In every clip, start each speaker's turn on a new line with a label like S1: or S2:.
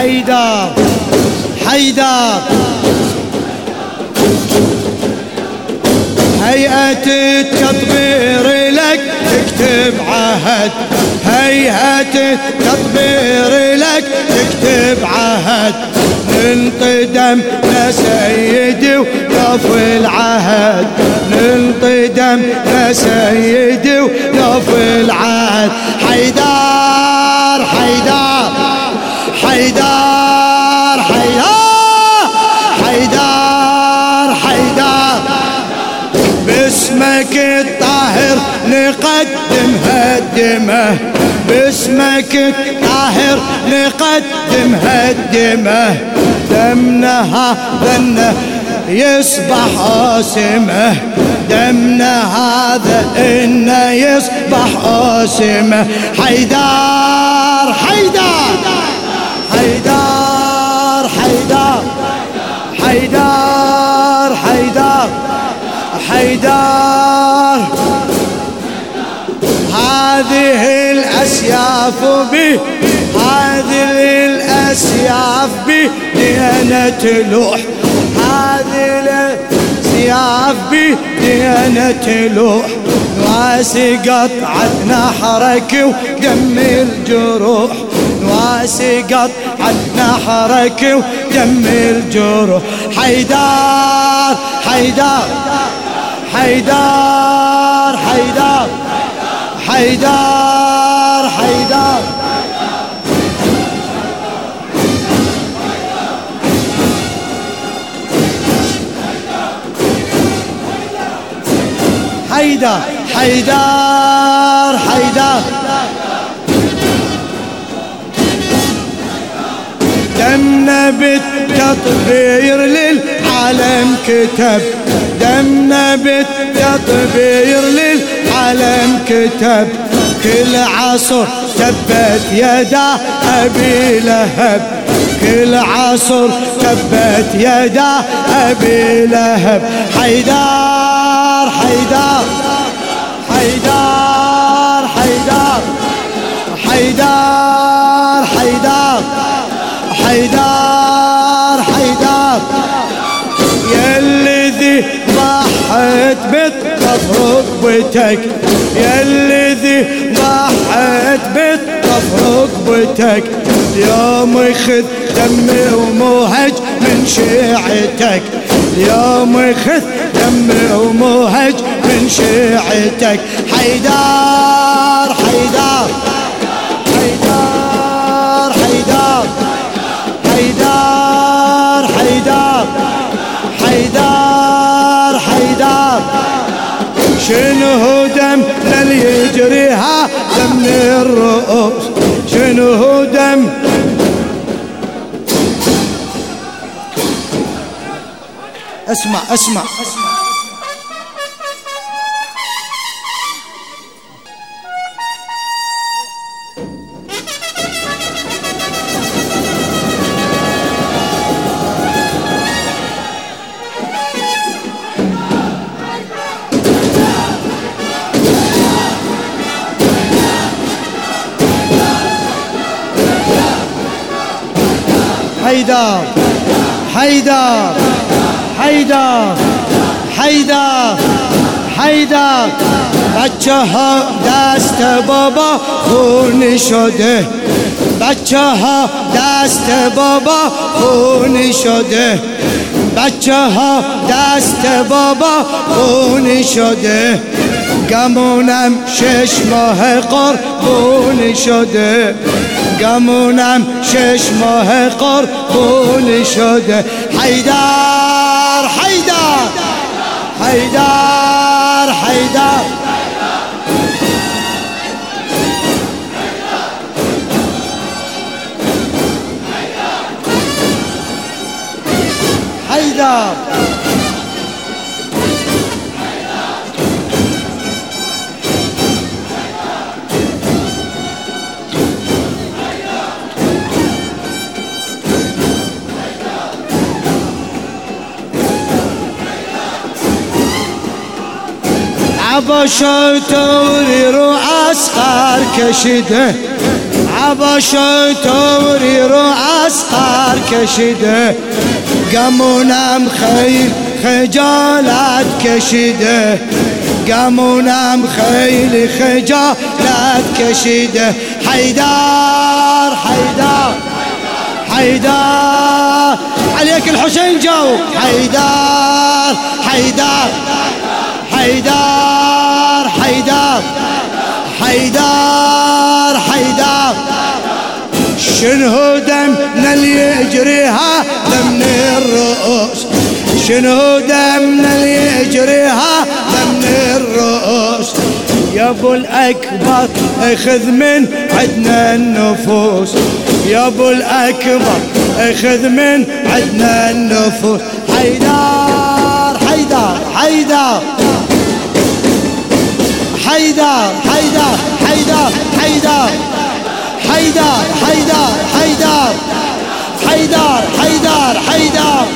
S1: حيدر حيدر. هيئة التطبير لك تكتب عهد. هيئة التطبير لك تكتب عهد. ننقدم لسيدي وقف العهد. ننقدم لسيدي وقف العهد. حيدار نقدم هدمه باسمك الطاهر نقدم هدمه. دمنا هذا يصبح اسمه دمنا هذا إنه يصبح اسمه حيدار حيدار حيدار حيدار حيدار حيدار حيدار. هذه الأسياف به هذه الأسياف به ديانة لوح هذه الأسياف به ديانة لوح نواسي قطعت نحرك ودم الجروح نواسي قطعت نحرك ودم الجروح حيدار حيدار حيدار. حيدار حيدار حيدار حيدار حيدار دمنا بالتطبير للعالم كتب. دمنا بالتطبير للعالم كتب كل عصر تبت يدا أبي لهب. كل عصر تبت يدا أبي لهب. حيدار حيدار حيدار حيدار حيدار حيدار حيدار حيدار يا الذي ضحت ركبتك يا الذي ضحت بطف ركبتك اليوم خذ دمي وموهج من شيعتك. اليوم خذ دمي وموهج من شيعتك. حيدار حيدار. دم لن يجريها دم الرؤوس شنو دم؟ اسمع اسمع. حيدر حيدر حيدر حيدر حيدر بچه ها دست بابا خون شده. بچه ها دست بابا خون شده. بچه ها دست بابا خون شده. گمونم شش ماه قربون شده. گمونم شش ماه قربون شده. حیدر حیدر حیدر حیدر. حیدر. رو اسخر کشیده حبش توري رؤس قار كشده. قامونا مخيل خجالات كشده. قامونا مخيل خجالات كشده. حيدار حيدار حيدار. عليك الحسين جاوب حيدار حيدار. شنو دمنا اللي يجريها؟ ضمن الرؤوس. شنو دمنا اللي يجريها؟ ضمن الرؤوس. يا أبو الأكبر أخذ من عدنا النفوس. يا أبو الأكبر أخذ من عدنا النفوس. حيدار حيدار حيدار حيدار حيدار حيدار حيدار, حيدار حیدار حیدار حیدار حیدار حیدار حیدار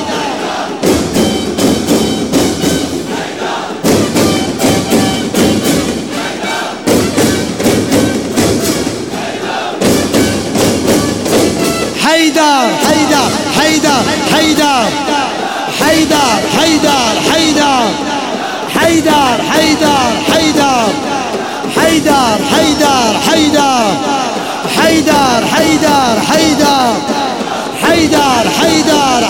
S1: حیدار حیدار حیدار حیدار حیدار حیدار حیدار حیدار حیدر حیدر. حیدر حیدر حیدر. حيدر حيدر حيدر حيدر حيدر